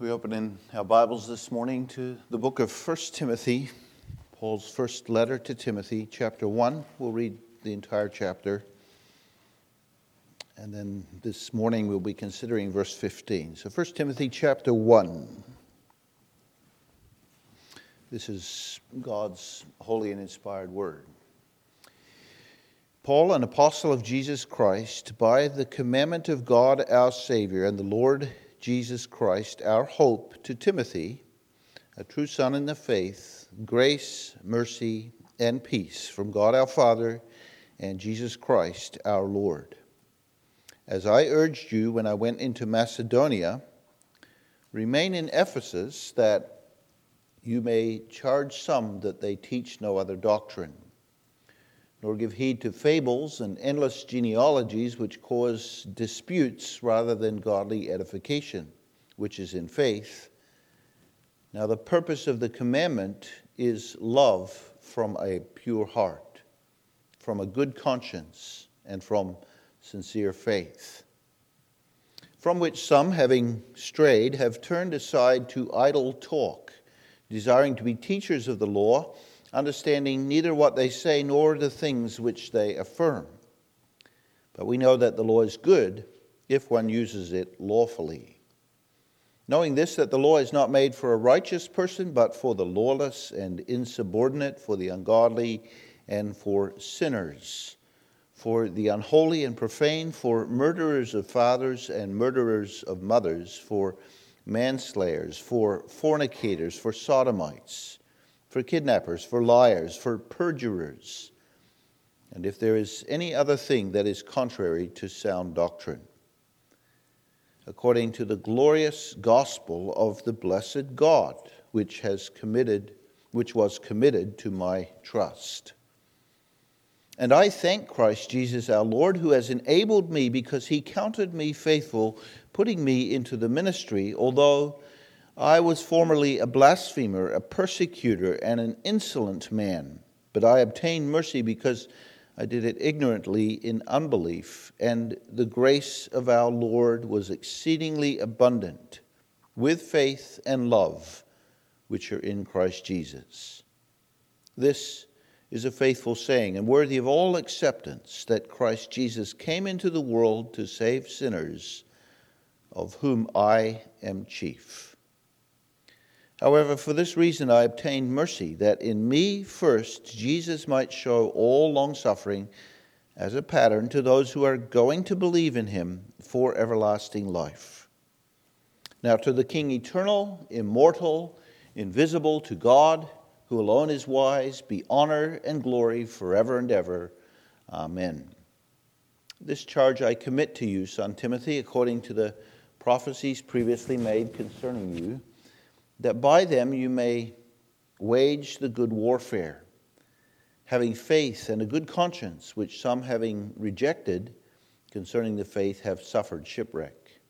We open in our Bibles this morning to the book of 1 Timothy, Paul's first letter to Timothy, chapter 1. We'll read the entire chapter. And then this morning we'll be considering verse 15. So 1 Timothy chapter 1. This is God's holy and inspired word. Paul, an apostle of Jesus Christ, by the commandment of God our Savior and the Lord Jesus Christ, our hope, to Timothy, a true son in the faith, grace, mercy, and peace from God our Father and Jesus Christ our Lord. As I urged you when I went into Macedonia, remain in Ephesus that you may charge some that they teach no other doctrine nor give heed to fables and endless genealogies which cause disputes rather than godly edification, which is in faith. Now, the purpose of the commandment is love from a pure heart, from a good conscience, and from sincere faith. From which some, having strayed, have turned aside to idle talk, desiring to be teachers of the law understanding neither what they say nor the things which they affirm. But we know that the law is good if one uses it lawfully. Knowing this, that the law is not made for a righteous person, but for the lawless and insubordinate, for the ungodly, and for sinners, for the unholy and profane, for murderers of fathers and murderers of mothers, for manslayers, for fornicators, for sodomites for kidnappers, for liars, for perjurers, and if there is any other thing that is contrary to sound doctrine, according to the glorious gospel of the blessed God, which has committed which was committed to my trust. And I thank Christ Jesus our Lord, who has enabled me because he counted me faithful, putting me into the ministry, although I was formerly a blasphemer, a persecutor, and an insolent man, but I obtained mercy because I did it ignorantly in unbelief, and the grace of our Lord was exceedingly abundant with faith and love which are in Christ Jesus. This is a faithful saying and worthy of all acceptance that Christ Jesus came into the world to save sinners, of whom I am chief. However, for this reason I obtained mercy, that in me first Jesus might show all longsuffering as a pattern to those who are going to believe in him for everlasting life. Now, to the King eternal, immortal, invisible, to God, who alone is wise, be honor and glory forever and ever. Amen. This charge I commit to you, son Timothy, according to the prophecies previously made concerning you that by them you may wage the good warfare, having faith and a good conscience, which some having rejected concerning the faith have suffered shipwreck,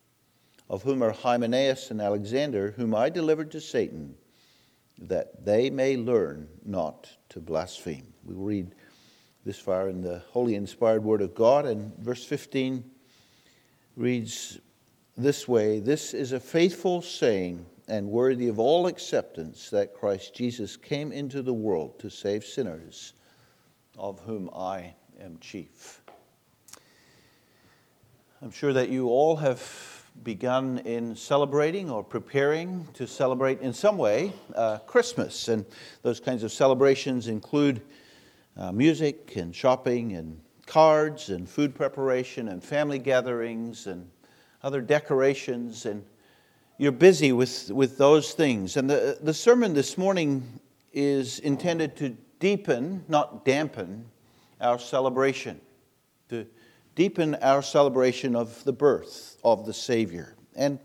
of whom are Hymenaeus and Alexander, whom I delivered to Satan, that they may learn not to blaspheme. We read this far in the holy inspired word of God, and verse 15 reads this way This is a faithful saying and worthy of all acceptance that Christ Jesus came into the world to save sinners, of whom I am chief. I'm sure that you all have begun in celebrating or preparing to celebrate in some way uh, Christmas. And those kinds of celebrations include uh, music and shopping and cards and food preparation and family gatherings and other decorations and you're busy with, with those things. And the, the sermon this morning is intended to deepen, not dampen, our celebration, to deepen our celebration of the birth of the Savior. And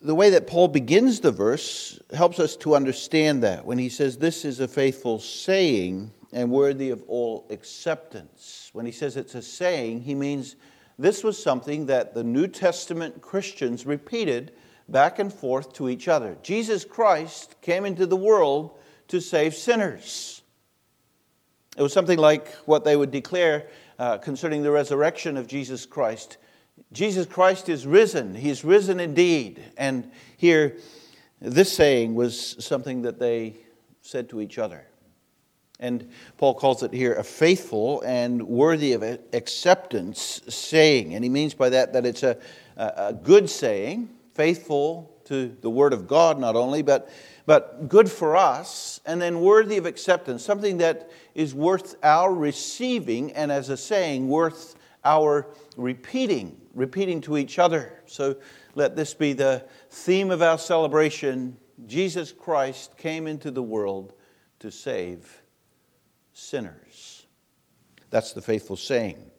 the way that Paul begins the verse helps us to understand that when he says, This is a faithful saying and worthy of all acceptance. When he says it's a saying, he means this was something that the New Testament Christians repeated back and forth to each other. Jesus Christ came into the world to save sinners. It was something like what they would declare uh, concerning the resurrection of Jesus Christ Jesus Christ is risen. He's risen indeed. And here, this saying was something that they said to each other. And Paul calls it here a faithful and worthy of acceptance saying. And he means by that that it's a, a good saying, faithful to the Word of God not only, but, but good for us, and then worthy of acceptance, something that is worth our receiving, and as a saying, worth our repeating, repeating to each other. So let this be the theme of our celebration. Jesus Christ came into the world to save sinners. That's the faithful saying.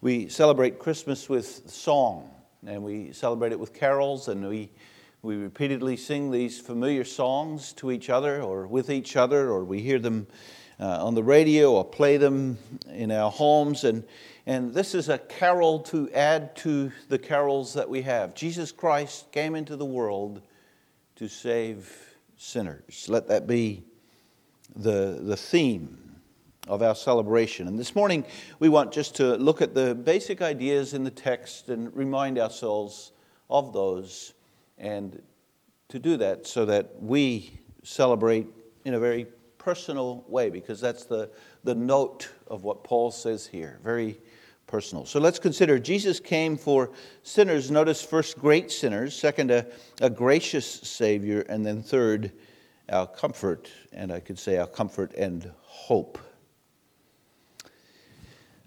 We celebrate Christmas with song, and we celebrate it with carols, and we, we repeatedly sing these familiar songs to each other or with each other, or we hear them uh, on the radio or play them in our homes. And, and this is a carol to add to the carols that we have. Jesus Christ came into the world to save sinners. Let that be the, the theme of our celebration. And this morning, we want just to look at the basic ideas in the text and remind ourselves of those, and to do that so that we celebrate in a very personal way, because that's the, the note of what Paul says here. Very personal. So let's consider Jesus came for sinners. Notice first, great sinners. Second, a, a gracious Savior. And then third, our comfort, and I could say our comfort and hope.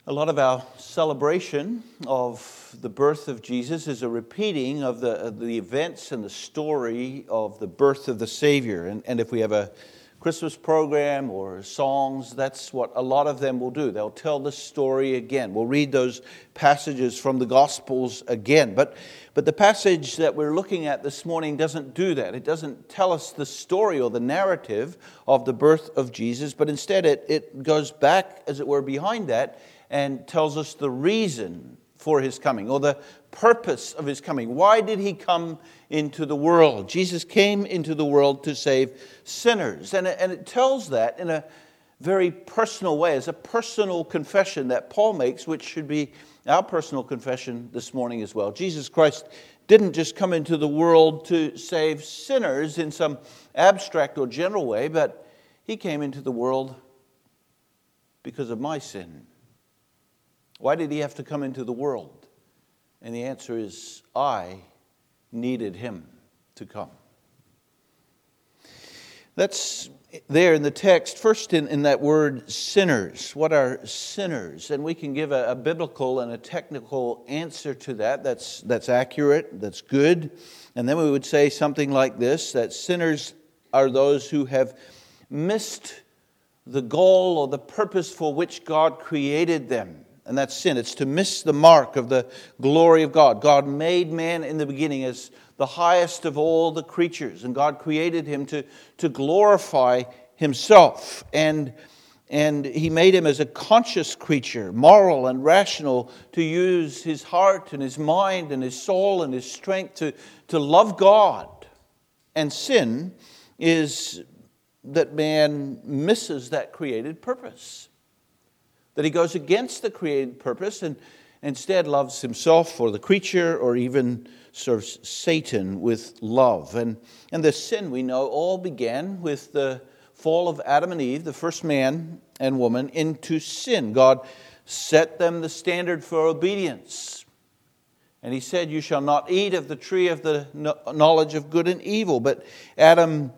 A lot of our celebration of the birth of Jesus is a repeating of the, of the events and the story of the birth of the Savior. And, and if we have a Christmas program or songs, that's what a lot of them will do. They'll tell the story again. We'll read those passages from the Gospels again. But, but the passage that we're looking at this morning doesn't do that. It doesn't tell us the story or the narrative of the birth of Jesus, but instead it, it goes back, as it were, behind that and tells us the reason for his coming or the purpose of his coming. Why did he come into the world? Jesus came into the world to save sinners. And it, and it tells that in a very personal way, as a personal confession that Paul makes, which should be our personal confession this morning as well. Jesus Christ didn't just come into the world to save sinners in some abstract or general way, but he came into the world because of my sin. Why did he have to come into the world? And the answer is I needed him to come. That's there in the text, first in, in that word sinners. What are sinners? And we can give a, a biblical and a technical answer to that that's, that's accurate, that's good. And then we would say something like this that sinners are those who have missed the goal or the purpose for which God created them and that's sin. It's to miss the mark of the glory of God. God made man in the beginning as the highest of all the creatures, and God created him to, to glorify himself. And, and he made him as a conscious creature, moral and rational, to use his heart and his mind and his soul and his strength to, to love God. And sin is that man misses that created purpose that he goes against the created purpose and instead loves himself or the creature or even serves Satan with love. And, and the sin we know all began with the fall of Adam and Eve, the first man and woman, into sin. God set them the standard for obedience. And he said, You shall not eat of the tree of the knowledge of good and evil. But Adam,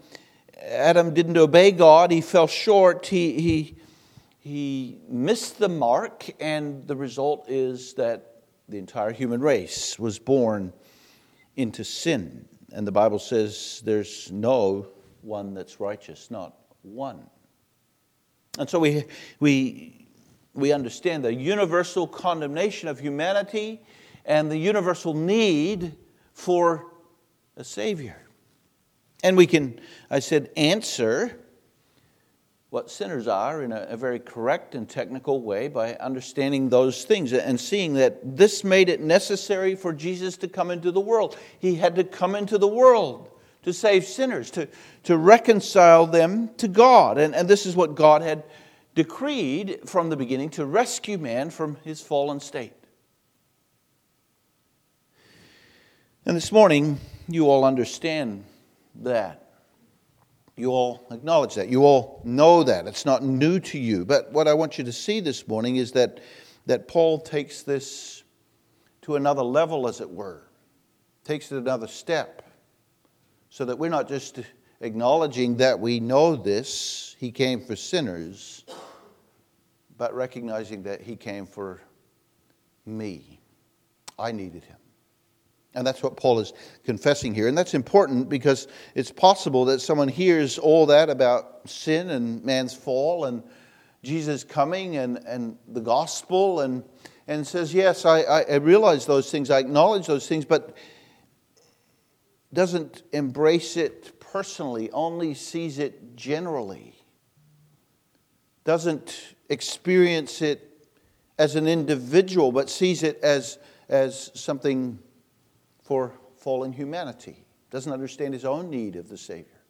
Adam didn't obey God. He fell short. He, he he missed the mark, and the result is that the entire human race was born into sin. And the Bible says there's no one that's righteous, not one. And so we, we, we understand the universal condemnation of humanity and the universal need for a Savior. And we can, I said, answer what sinners are in a, a, very correct and technical way by understanding those things and seeing that this made it necessary for Jesus to come into the world. He had to come into the world to save sinners, to, to reconcile them to God. And, and this is what God had decreed from the beginning to rescue man from his fallen state. And this morning, you all understand that. You all acknowledge that. You all know that. It's not new to you. But what I want you to see this morning is that, that Paul takes this to another level, as it were, takes it another step, so that we're not just acknowledging that we know this, he came for sinners, but recognizing that he came for me. I needed him. And that's what Paul is confessing here. And that's important because it's possible that someone hears all that about sin and man's fall and Jesus coming and, and the gospel and, and says, Yes, I, I realize those things, I acknowledge those things, but doesn't embrace it personally, only sees it generally, doesn't experience it as an individual, but sees it as, as something for fallen humanity, doesn't understand his own need of the Savior,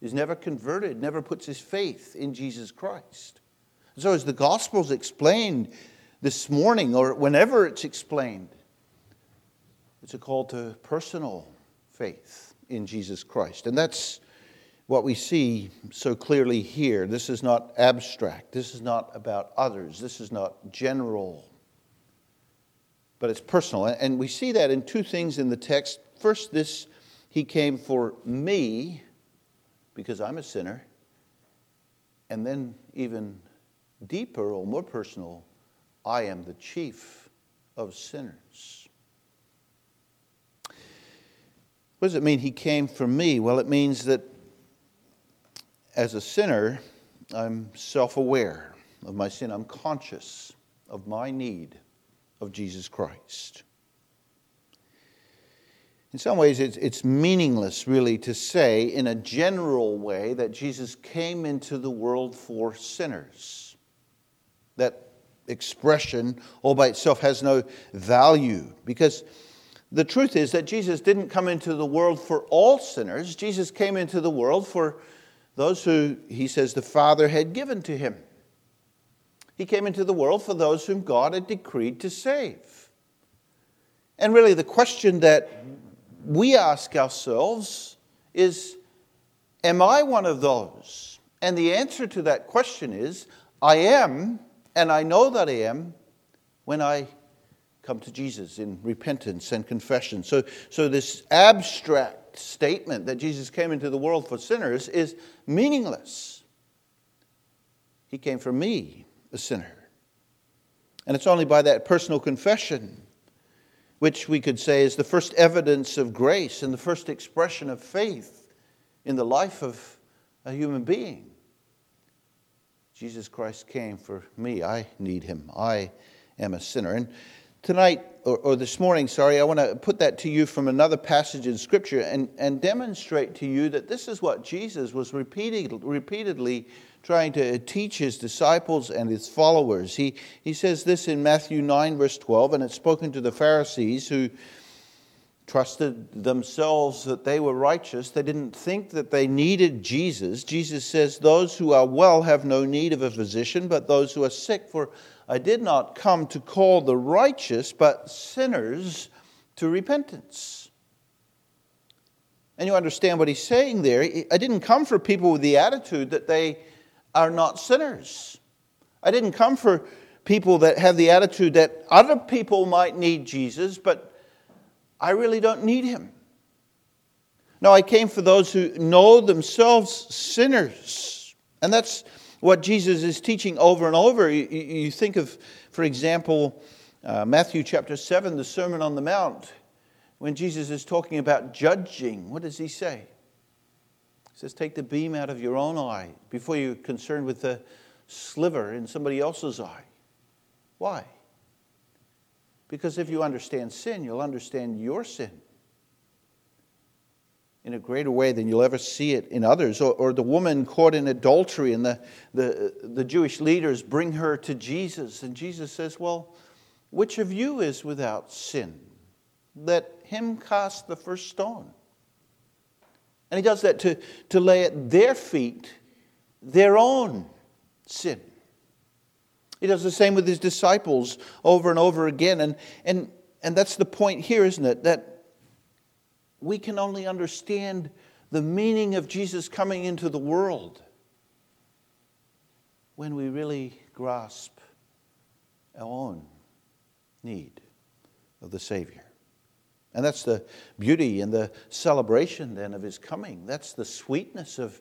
is never converted, never puts his faith in Jesus Christ. so, as the Gospel's explained this morning, or whenever it's explained, it's a call to personal faith in Jesus Christ. And that's what we see so clearly here. This is not abstract, this is not about others, this is not general but it's personal. And we see that in two things in the text. First, this, he came for me because I'm a sinner. And then, even deeper or more personal, I am the chief of sinners. What does it mean he came for me? Well, it means that as a sinner, I'm self aware of my sin, I'm conscious of my need of Jesus Christ. In some ways, it's, it's meaningless, really, to say in a general way that Jesus came into the world for sinners. That expression, all by itself, has no value because the truth is that Jesus didn't come into the world for all sinners. Jesus came into the world for those who, he says, the Father had given to him. He came into the world for those whom God had decreed to save. And really, the question that we ask ourselves is Am I one of those? And the answer to that question is I am, and I know that I am when I come to Jesus in repentance and confession. So, so this abstract statement that Jesus came into the world for sinners is meaningless. He came for me a sinner. And it's only by that personal confession, which we could say is the first evidence of grace and the first expression of faith in the life of a human being. Jesus Christ came for me. I need him. I am a sinner. And tonight, or, or, this morning, sorry, I want to put that to you from another passage in Scripture and, and demonstrate to you that this is what Jesus was repeated, repeatedly trying to uh, teach his disciples and his followers. He, he says this in Matthew 9, verse 12, and it's spoken to the Pharisees who trusted themselves that they were righteous. They didn't think that they needed Jesus. Jesus says, Those who are well have no need of a physician, but those who are sick. For I did not come to call the righteous, but sinners to repentance. And you understand what he's saying there. I didn't come for people with the attitude that they are not sinners. I didn't come for people that have the attitude that other people might need Jesus, but I really don't need him. No, I came for those who know themselves sinners. And that's what Jesus is teaching over and over. You, think of, for example, uh, Matthew chapter 7, the Sermon on the Mount, when Jesus is talking about judging. What does he say? Says, Take the beam out of your own eye before you're concerned with the sliver in somebody else's eye. Why? Because if you understand sin, you'll understand your sin in a greater way than you'll ever see it in others. Or, or, the woman caught in adultery, and the, the, the Jewish leaders bring her to Jesus. And Jesus says, Well, which of you is without sin? Let him cast the first stone. And he does that to, to lay at their feet their own sin. He does the same with his disciples over and over again. And, and, and that's the point here, isn't it? That we can only understand the meaning of Jesus coming into the world when we really grasp our own need of the Savior. And that's the beauty and the celebration then of His coming. That's the sweetness of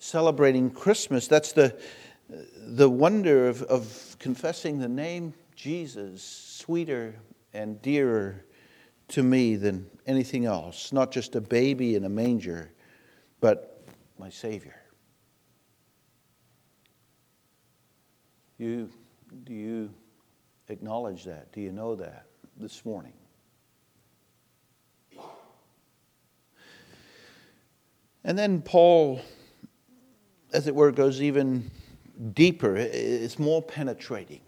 celebrating Christmas. That's the, the wonder of, of confessing the name Jesus, sweeter and dearer to me than anything else. Not just a baby in a manger, but my Savior. You, do you acknowledge that? Do you know that this morning? And then Paul, as it were, goes even deeper. It's more penetrating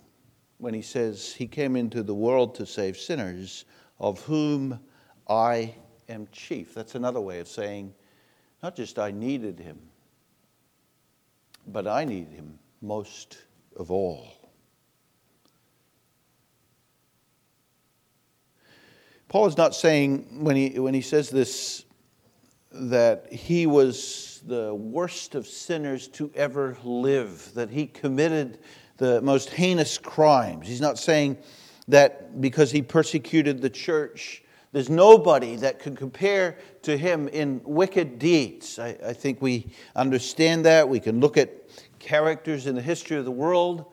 when he says, He came into the world to save sinners, of whom I am chief. That's another way of saying, not just I needed him, but I need him most of all. Paul is not saying when he, when he says this that he was the worst of sinners to ever live, that he committed the most heinous crimes. He's not saying that because he persecuted the church, there's nobody that can compare to him in wicked deeds. I, I think we understand that. We can look at characters in the history of the world,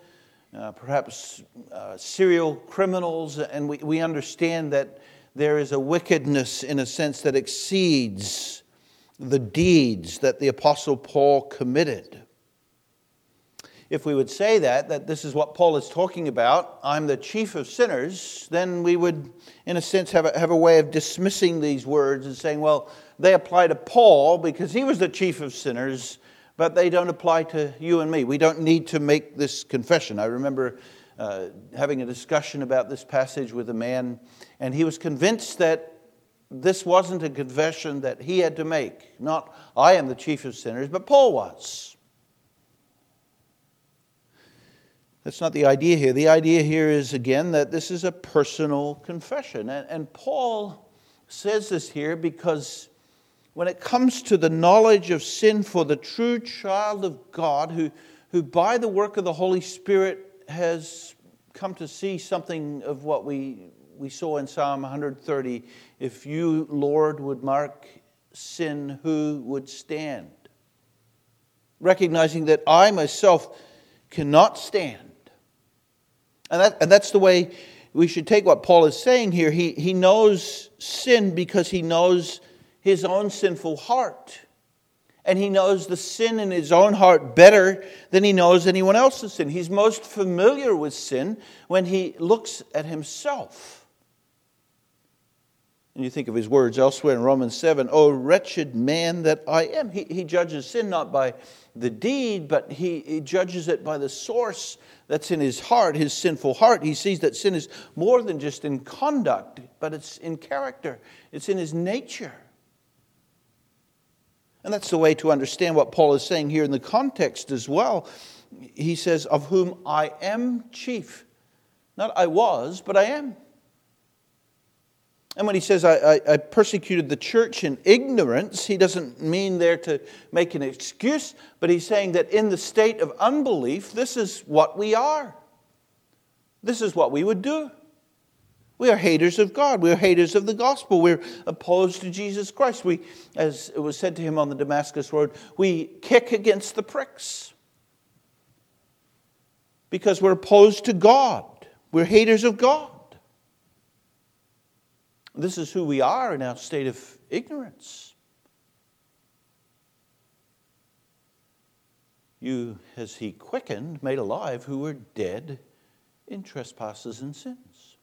uh, perhaps uh, serial criminals, and we, we understand that there is a wickedness in a sense that exceeds the deeds that the Apostle Paul committed. If we would say that, that this is what Paul is talking about, I'm the chief of sinners, then we would, in a sense, have a, have a way of dismissing these words and saying, well, they apply to Paul because he was the chief of sinners, but they don't apply to you and me. We don't need to make this confession. I remember uh, having a discussion about this passage with a man, and he was convinced that this wasn't a confession that he had to make. Not, I am the chief of sinners, but Paul was. That's not the idea here. The idea here is, again, that this is a personal confession. And, and Paul says this here because when it comes to the knowledge of sin for the true child of God, who, who by the work of the Holy Spirit has come to see something of what we, we saw in Psalm 130 if you, Lord, would mark sin, who would stand? Recognizing that I myself cannot stand. And, that, and that's the way we should take what Paul is saying here. He, he knows sin because he knows his own sinful heart. And he knows the sin in his own heart better than he knows anyone else's sin. He's most familiar with sin when he looks at himself. And you think of his words elsewhere in Romans 7 Oh, wretched man that I am. He, he judges sin not by the deed, but he, he judges it by the source that's in his heart, his sinful heart. He sees that sin is more than just in conduct, but it's in character, it's in his nature. And that's the way to understand what Paul is saying here in the context as well. He says, Of whom I am chief. Not I was, but I am. And when he says, I, I, I, persecuted the church in ignorance, he doesn't mean there to make an excuse, but he's saying that in the state of unbelief, this is what we are. This is what we would do. We are haters of God. We are haters of the gospel. We're opposed to Jesus Christ. We, as it was said to him on the Damascus Road, we kick against the pricks because we're opposed to God. We're haters of God. This is who we are in our state of ignorance. You has he quickened, made alive, who were dead in trespasses and sins.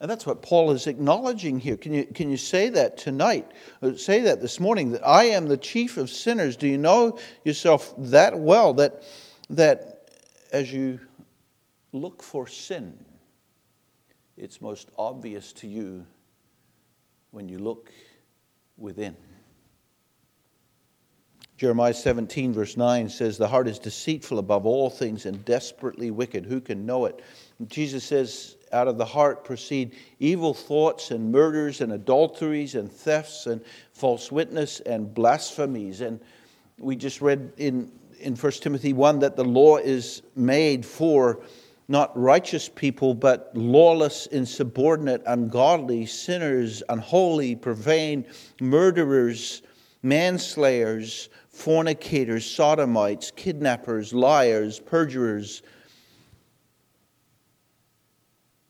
And that's what Paul is acknowledging here. Can you, can you say that tonight? Uh, say that this morning that I am the chief of sinners. Do you know yourself that well that, that as you look for sin, it's most obvious to you when you look within? Jeremiah 17, verse 9 says, The heart is deceitful above all things and desperately wicked. Who can know it? Jesus says, Out of the heart proceed evil thoughts and murders and adulteries and thefts and false witness and blasphemies. And we just read in, in 1 Timothy 1 that the law is made for not righteous people, but lawless, insubordinate, ungodly, sinners, unholy, profane, murderers, manslayers, fornicators, sodomites, kidnappers, liars, perjurers.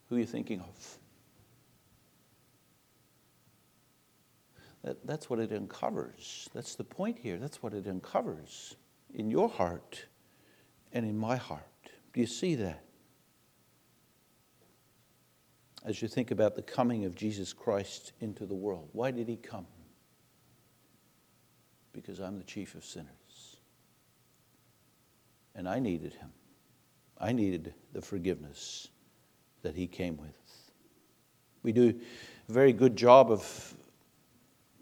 Who are you thinking of? That, that's what it uncovers. That's the point here. That's what it uncovers in your heart and in my heart. Do you see that? As you think about the coming of Jesus Christ into the world, why did he come? Because I'm the chief of sinners. And I needed him. I needed the forgiveness that he came with. We do a very good job of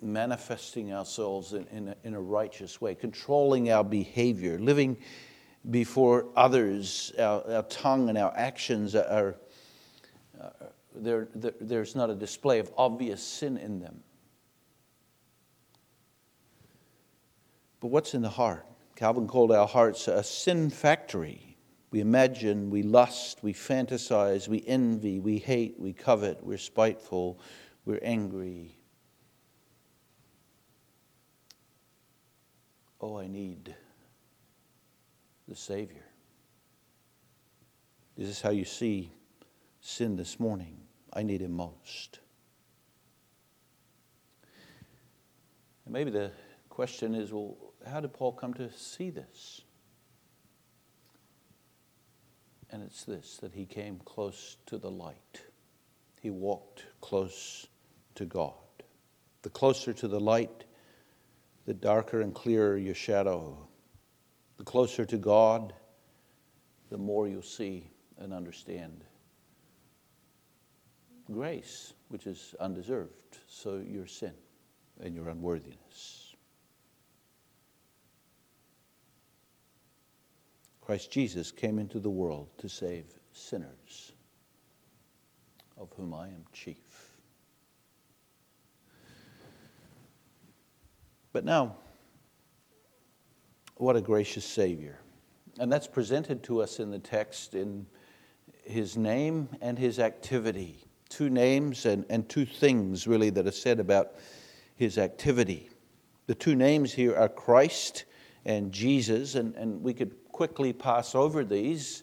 manifesting ourselves in, in, a, in a righteous way, controlling our behavior, living before others, our, our tongue and our actions are, uh, there, there, there's not a display of obvious sin in them. But what's in the heart? Calvin called our hearts a sin factory. We imagine, we lust, we fantasize, we envy, we hate, we covet, we're spiteful, we're angry. Oh, I need the Savior. This is how you see sin this morning? I need Him most. And maybe the question is well, how did Paul come to see this? and it's this that he came close to the light. He walked close to God. The closer to the light, the darker and clearer your shadow. The closer to God, the more you'll see and understand grace, which is undeserved, so your sin and your unworthiness. Christ Jesus came into the world to save sinners, of whom I am chief. But now, what a gracious Savior. And that's presented to us in the text in his name and his activity. Two names and, and two things, really, that are said about his activity. The two names here are Christ and Jesus, and, and we could quickly pass over these,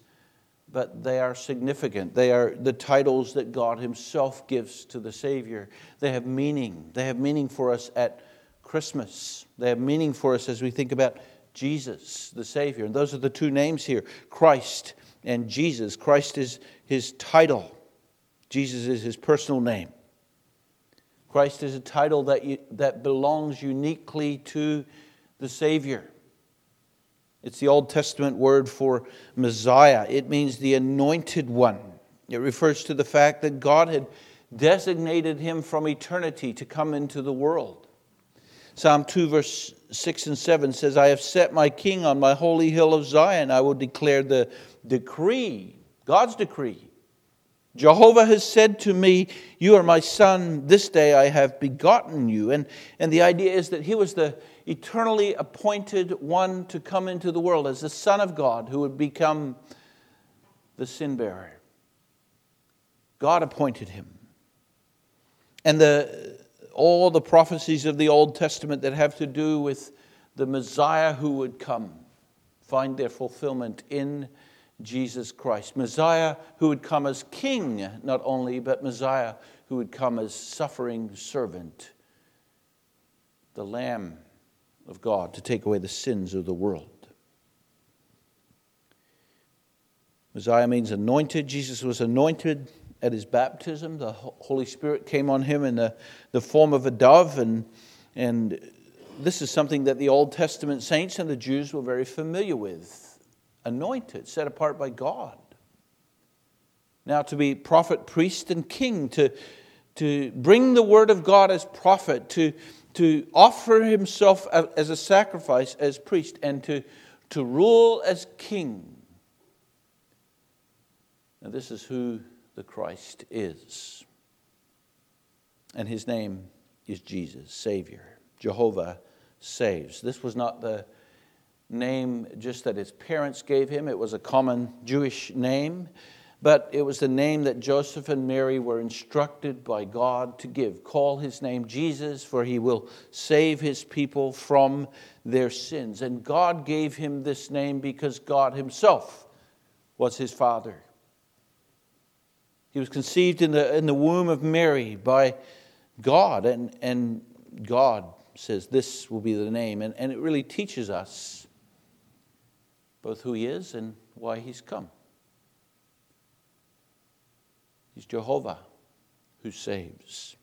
but they are significant. They are the titles that God Himself gives to the Savior. They have meaning. They have meaning for us at Christmas. They have meaning for us as we think about Jesus, the Savior. And those are the two names here Christ and Jesus. Christ is His title, Jesus is His personal name. Christ is a title that, you, that belongs uniquely to the Savior. It's the Old Testament word for Messiah. It means the anointed one. It refers to the fact that God had designated him from eternity to come into the world. Psalm 2, verse 6 and 7 says, I have set my king on my holy hill of Zion. I will declare the decree, God's decree. Jehovah has said to me, You are my son. This day I have begotten you. And, and the idea is that he was the, eternally appointed one to come into the world as the Son of God who would become the sin bearer. God appointed him. And the, all the prophecies of the Old Testament that have to do with the Messiah who would come find their fulfillment in Jesus Christ. Messiah who would come as king, not only, but Messiah who would come as suffering servant, the Lamb of God to take away the sins of the world. Messiah means anointed. Jesus was anointed at his baptism. The Holy Spirit came on him in the, the form of a dove. And, and this is something that the Old Testament saints and the Jews were very familiar with anointed, set apart by God. Now, to be prophet, priest, and king, to, to bring the word of God as prophet, to to offer himself as a sacrifice as priest and to, to rule as king. Now, this is who the Christ is. And his name is Jesus, Savior. Jehovah saves. This was not the name just that his parents gave him, it was a common Jewish name, but it was the name that Joseph and Mary were instructed by God to give. Call his name Jesus, for he will save his people from their sins. And God gave him this name because God himself was his father. He was conceived in the, in the womb of Mary by God, and, and God says this will be the name. And, and it really teaches us both who He is and why He's come. He's Jehovah who saves.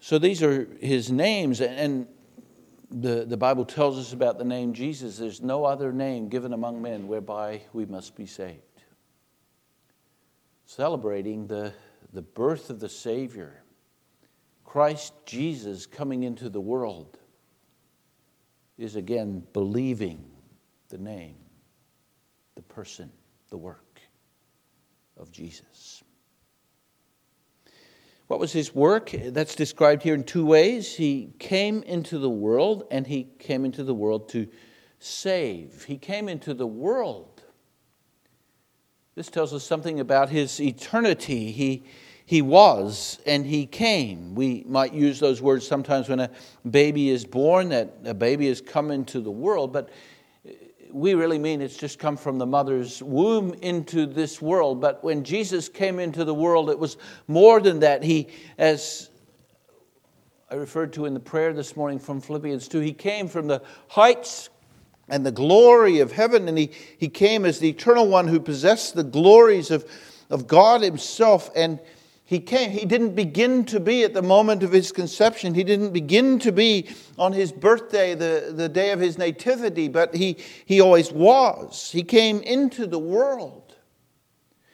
So these are His names, and the, the Bible tells us about the name Jesus. There's no other name given among men whereby we must be saved. Celebrating the, the birth of the Savior, Christ Jesus coming into the world, is again believing the name, the person, the work of Jesus. What was his work? That's described here in two ways. He came into the world and he came into the world to save. He came into the world. This tells us something about his eternity. He, he was and he came. We might use those words sometimes when a baby is born, that a baby has come into the world, but we really mean it's just come from the mother's womb into this world. But when Jesus came into the world, it was more than that. He, as I referred to in the prayer this morning from Philippians 2, he came from the heights and the glory of heaven, and he, he came as the eternal one who possessed the glories of, of God himself. And he came. He didn't begin to be at the moment of his conception. He didn't begin to be on his birthday, the, the day of his nativity, but he, he always was. He came into the world.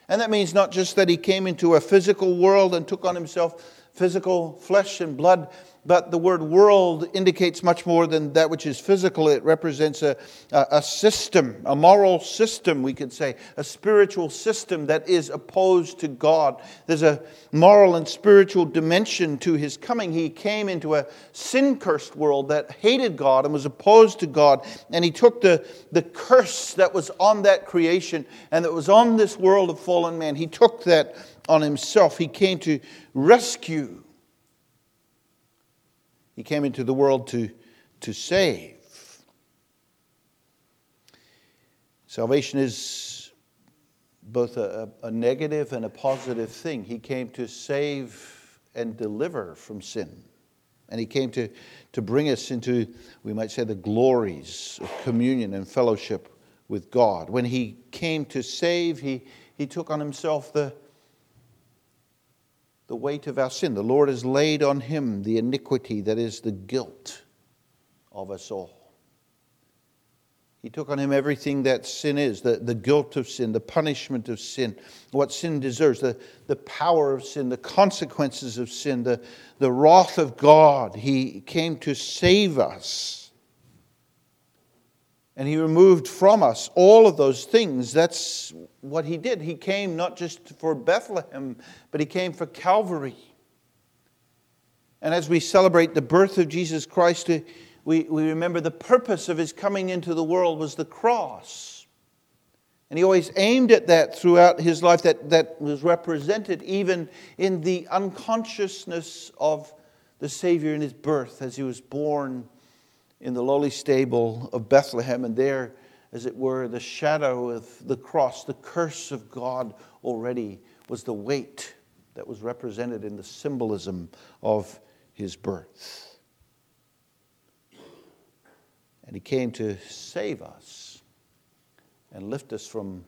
And that means not just that he came into a physical world and took on himself physical flesh and blood, but the word world indicates much more than that which is physical. It represents a, a, system, a moral system, we could say, a spiritual system that is opposed to God. There's a moral and spiritual dimension to his coming. He came into a sin cursed world that hated God and was opposed to God, and he took the, the curse that was on that creation and that was on this world of fallen man. He took that on himself. He came to rescue he came into the world to, to save. Salvation is both a, a, negative and a positive thing. He came to save and deliver from sin. And he came to, to bring us into, we might say, the glories of communion and fellowship with God. When he came to save, he, he took on himself the, the weight of our sin. The Lord has laid on him the iniquity that is the guilt of us all. He took on him everything that sin is the, the guilt of sin, the punishment of sin, what sin deserves, the, the power of sin, the consequences of sin, the, the wrath of God. He came to save us. And he removed from us all of those things. That's what he did. He came not just for Bethlehem, but he came for Calvary. And as we celebrate the birth of Jesus Christ, we, we remember the purpose of his coming into the world was the cross. And he always aimed at that throughout his life, that, that was represented even in the unconsciousness of the Savior in his birth as he was born in the lowly stable of Bethlehem, and there, as it were, the shadow of the cross, the curse of God already was the weight that was represented in the symbolism of his birth. And he came to save us and lift us from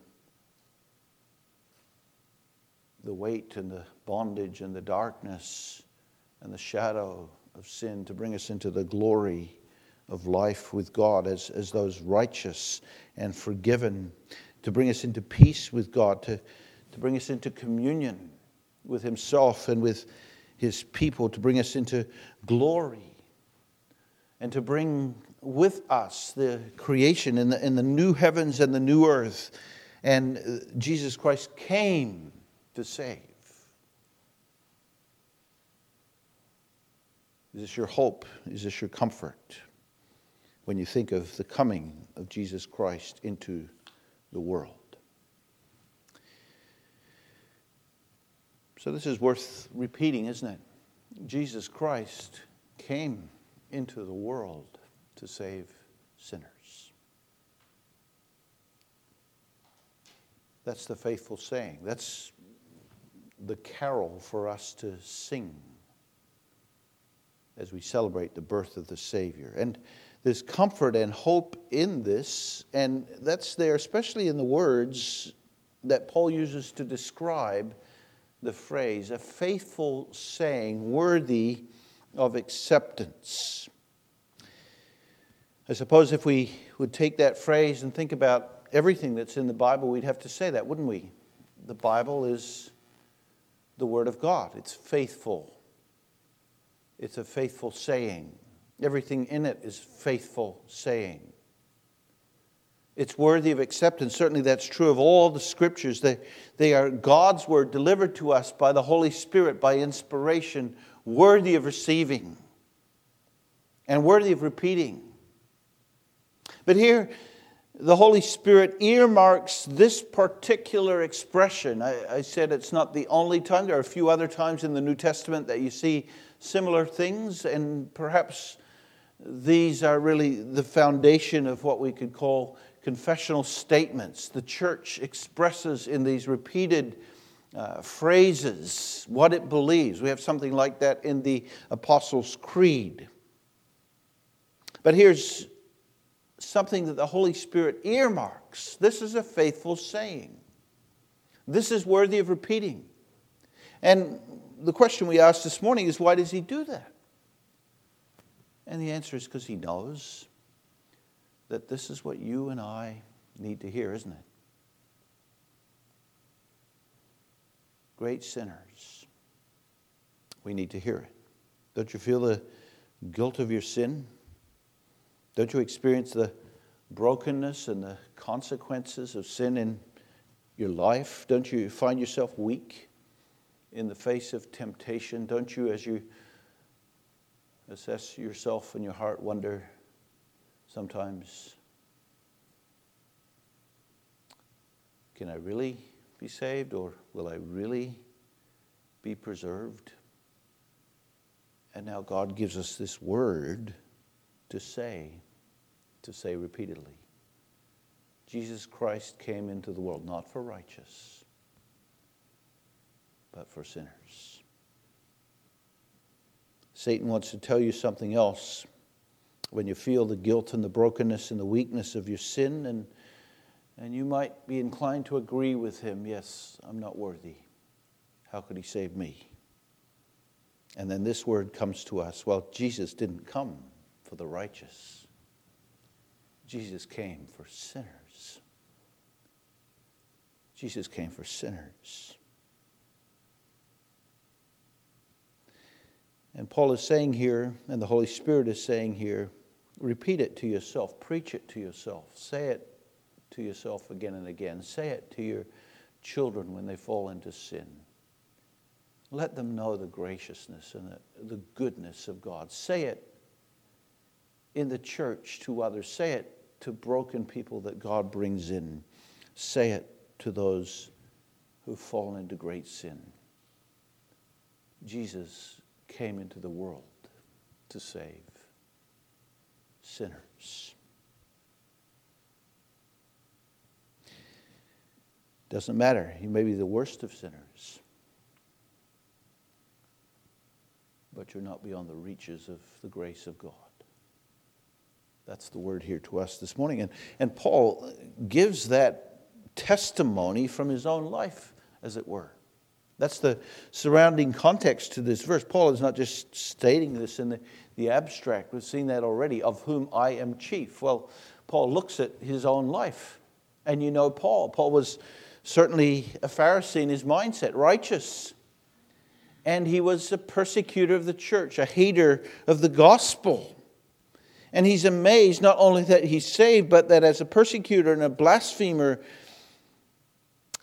the weight and the bondage and the darkness and the shadow of sin to bring us into the glory of life with God as, as those righteous and forgiven, to bring us into peace with God, to, to bring us into communion with Himself and with His people, to bring us into glory, and to bring with us the creation in the, in the new heavens and the new earth And uh, Jesus Christ came to save. Is this your hope? Is this your comfort when you think of the coming of Jesus Christ into the world? So, this is worth repeating, isn't it? Jesus Christ came into the world to save sinners. That's the faithful saying. That's the carol for us to sing as we celebrate the birth of the Savior. And there's comfort and hope in this, and that's there, especially in the words that Paul uses to describe the phrase, a faithful saying worthy of acceptance. I suppose if we would take that phrase and think about everything that's in the Bible, we'd have to say that, wouldn't we? The Bible is the Word of God, it's faithful. It's a faithful saying. Everything in it is faithful saying. It's worthy of acceptance. Certainly, that's true of all the scriptures. They, they are God's word delivered to us by the Holy Spirit, by inspiration, worthy of receiving and worthy of repeating. But here, the Holy Spirit earmarks this particular expression. I, I, said it's not the only time. There are a few other times in the New Testament that you see similar things, and perhaps these are really the foundation of what we could call confessional statements. The church expresses in these repeated uh, phrases what it believes. We have something like that in the Apostles' Creed. But here's something that the Holy Spirit earmarks. This is a faithful saying. This is worthy of repeating. And the question we asked this morning is why does he do that? And the answer is because he knows that this is what you and I need to hear, isn't it? Great sinners. We need to hear it. Don't you feel the guilt of your sin? Don't you experience the brokenness and the consequences of sin in your life? Don't you find yourself weak in the face of temptation? Don't you, as you assess yourself and your heart, wonder, sometimes can I really be saved or will I really be preserved? And now God gives us this word to say, to say repeatedly. Jesus Christ came into the world not for righteous, but for sinners. Satan wants to tell you something else when you feel the guilt and the brokenness and the weakness of your sin, and, and you might be inclined to agree with him yes, I'm not worthy. How could he save me? And then this word comes to us well, Jesus didn't come for the righteous, Jesus came for sinners. Jesus came for sinners. And Paul is saying here, and the Holy Spirit is saying here, Repeat it to yourself. Preach it to yourself. Say it to yourself again and again. Say it to your children when they fall into sin. Let them know the graciousness and the, the goodness of God. Say it in the church to others. Say it to broken people that God brings in. Say it to those who fall into great sin. Jesus came into the world to save sinners. Doesn't matter. He may be the worst of sinners. But you're not beyond the reaches of the grace of God. That's the word here to us this morning. And, and Paul gives that testimony from his own life, as it were. That's the surrounding context to this verse. Paul is not just stating this in the, the abstract. We've seen that already, of whom I am chief. Well, Paul looks at his own life. And you know Paul. Paul was certainly a Pharisee in his mindset, righteous. And he was a persecutor of the church, a hater of the gospel. And he's amazed not only that he's saved, but that as a persecutor and a blasphemer,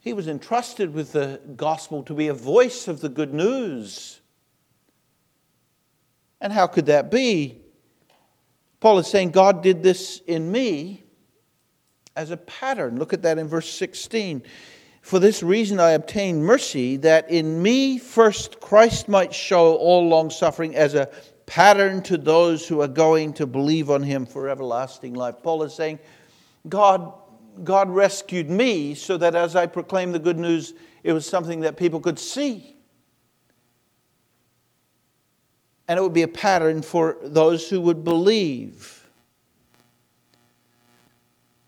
He was entrusted with the gospel to be a voice of the good news. And how could that be? Paul is saying, God did this in me as a pattern. Look at that in verse 16. For this reason I obtained mercy, that in me first Christ might show all long suffering as a pattern to those who are going to believe on him for everlasting life. Paul is saying, God, God rescued me so that as I proclaimed the good news, it was something that people could see. and it would be a pattern for those who would believe.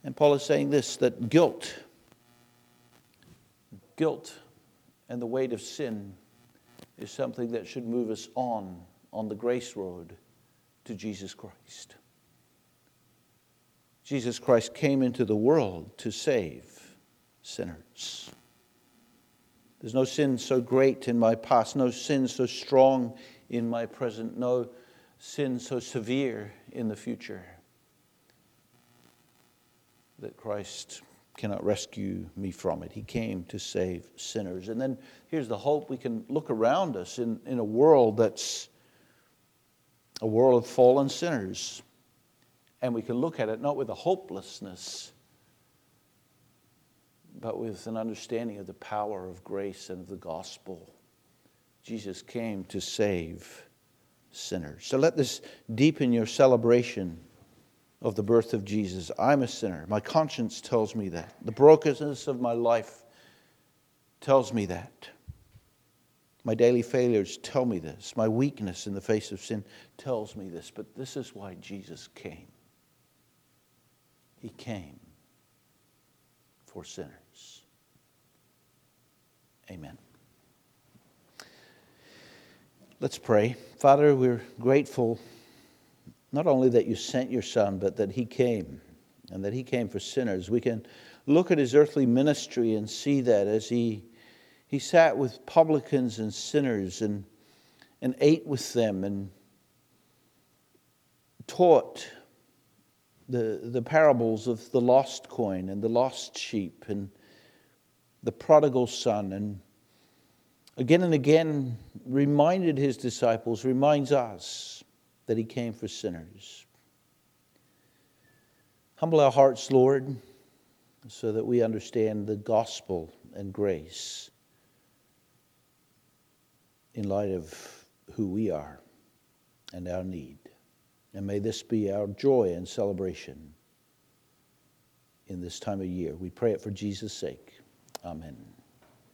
And Paul is saying this that guilt, guilt and the weight of sin is something that should move us on on the grace road to Jesus Christ. Jesus Christ came into the world to save sinners. There's no sin so great in my past, no sin so strong in my present, no sin so severe in the future that Christ cannot rescue me from it. He came to save sinners. And then here's the hope we can look around us in, in a world that's a world of fallen sinners. And we can look at it not with a hopelessness, but with an understanding of the power of grace and of the gospel. Jesus came to save sinners. So let this deepen your celebration of the birth of Jesus. I'm a sinner. My conscience tells me that. The brokenness of my life tells me that. My daily failures tell me this. My weakness in the face of sin tells me this. But this is why Jesus came. He came for sinners. Amen. Let's pray. Father, we're grateful not only that you sent your Son, but that He came and that He came for sinners. We can look at His earthly ministry and see that as He, he sat with publicans and sinners and, and ate with them and taught the, the parables of the lost coin and the lost sheep and the prodigal son and again and again reminded his disciples, reminds us that he came for sinners. Humble our hearts, Lord, so that we understand the gospel and grace in light of who we are and our need. And may this be our joy and celebration in this time of year. We pray it for Jesus' sake. Amen.